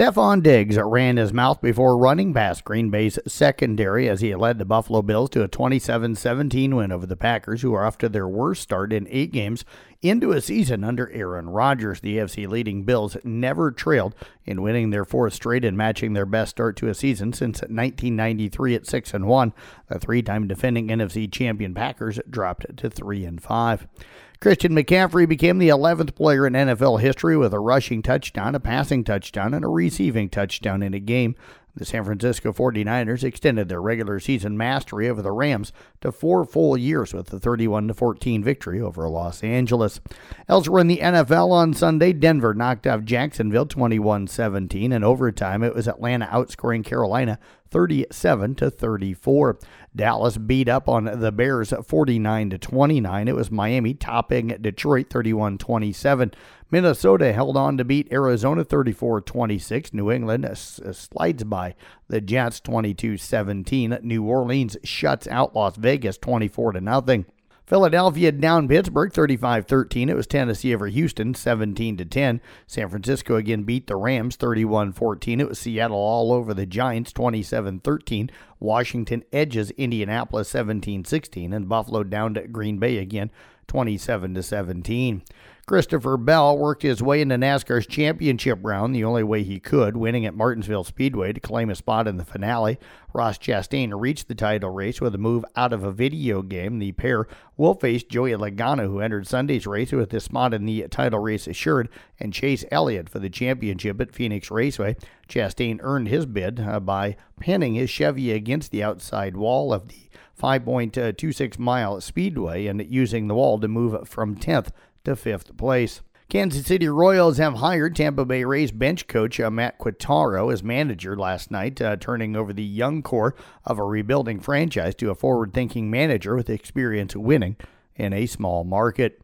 Stefon Diggs ran his mouth before running past Green Bay's secondary as he led the Buffalo Bills to a 27 17 win over the Packers, who are off to their worst start in eight games into a season under Aaron Rodgers. The AFC leading Bills never trailed in winning their fourth straight and matching their best start to a season since 1993 at 6 and 1. The three time defending NFC champion Packers dropped to 3 and 5. Christian McCaffrey became the 11th player in NFL history with a rushing touchdown, a passing touchdown, and a receiving touchdown in a game. The San Francisco 49ers extended their regular season mastery over the Rams to four full years with a 31 14 victory over Los Angeles. Elsewhere in the NFL on Sunday, Denver knocked off Jacksonville 21 17. In overtime, it was Atlanta outscoring Carolina 37 to 34. Dallas beat up on the Bears 49 to 29. It was Miami topping Detroit 31 27. Minnesota held on to beat Arizona 34 26. New England slides by the Jets 22 17. New Orleans shuts out Las Vegas 24 to nothing. Philadelphia down Pittsburgh 35-13. It was Tennessee over Houston 17 to 10. San Francisco again beat the Rams 31-14. It was Seattle all over the Giants 27-13. Washington edges Indianapolis 17-16 and Buffalo down to Green Bay again 27 to 17. Christopher Bell worked his way into NASCAR's championship round the only way he could, winning at Martinsville Speedway to claim a spot in the finale. Ross Chastain reached the title race with a move out of a video game. The pair will face Joey Logano, who entered Sunday's race with his spot in the title race assured, and Chase Elliott for the championship at Phoenix Raceway. Chastain earned his bid uh, by pinning his Chevy against the outside wall of the 5.26 mile speedway and using the wall to move from 10th to fifth place. Kansas City Royals have hired Tampa Bay Rays bench coach uh, Matt Quatraro as manager last night, uh, turning over the young core of a rebuilding franchise to a forward thinking manager with experience winning in a small market.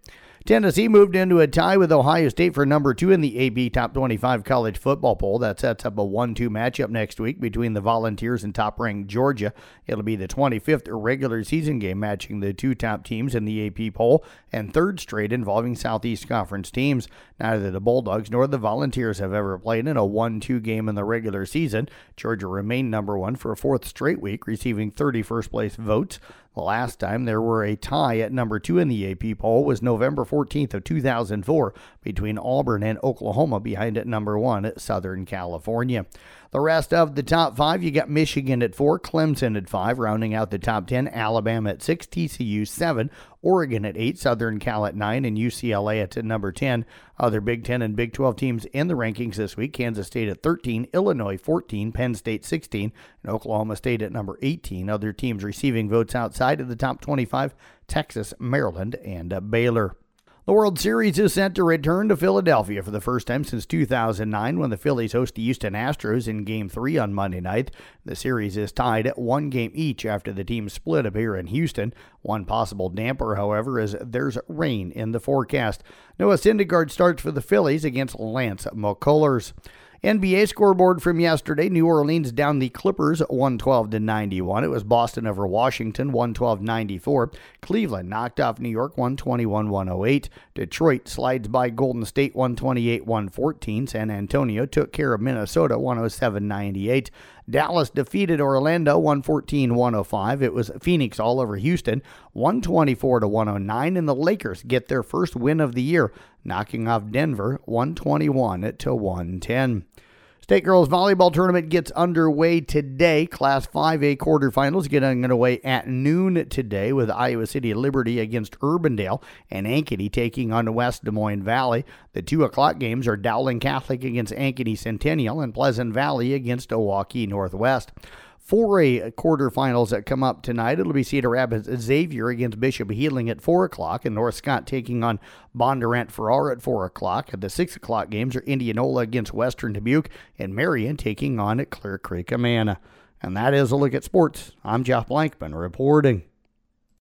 Tennessee moved into a tie with Ohio State for number two in the AP Top 25 college football poll. That sets up a 1 2 matchup next week between the Volunteers and top ranked Georgia. It'll be the 25th regular season game matching the two top teams in the AP poll and third straight involving Southeast Conference teams. Neither the Bulldogs nor the Volunteers have ever played in a 1 2 game in the regular season. Georgia remained number one for a fourth straight week, receiving 31st place votes. The last time there were a tie at number two in the AP poll was November 14th of 2004 between Auburn and Oklahoma behind at number one at Southern California. The rest of the top five, you got Michigan at four, Clemson at five, rounding out the top 10, Alabama at six, TCU seven, Oregon at eight, Southern Cal at nine, and UCLA at number 10. Other Big 10 and Big 12 teams in the rankings this week Kansas State at 13, Illinois 14, Penn State 16, and Oklahoma State at number 18. Other teams receiving votes outside of the top 25 Texas, Maryland, and Baylor. The World Series is set to return to Philadelphia for the first time since 2009 when the Phillies host the Houston Astros in Game 3 on Monday night. The series is tied at one game each after the teams split up here in Houston. One possible damper, however, is there's rain in the forecast. Noah Syndergaard starts for the Phillies against Lance McCullers. NBA scoreboard from yesterday. New Orleans down the Clippers 112 to 91. It was Boston over Washington 112 94. Cleveland knocked off New York 121 108. Detroit slides by Golden State 128 114. San Antonio took care of Minnesota 107 98. Dallas defeated Orlando 114 105. It was Phoenix all over Houston 124 to 109. And the Lakers get their first win of the year, knocking off Denver 121 to 110. State Girls Volleyball Tournament gets underway today. Class 5A quarterfinals getting underway at noon today with Iowa City Liberty against Urbandale and Ankeny taking on West Des Moines Valley. The 2 o'clock games are Dowling Catholic against Ankeny Centennial and Pleasant Valley against Waukee Northwest. 4A quarterfinals that come up tonight. It'll be Cedar Rapids Xavier against Bishop Heelan at 4 o'clock, and North Scott taking on Bondurant Farrar at 4 o'clock. The 6 o'clock games are Indianola against Western Dubuque, and Marion taking on at Clear Creek Amana. And that is a look at sports. I'm Jeff Blankman reporting.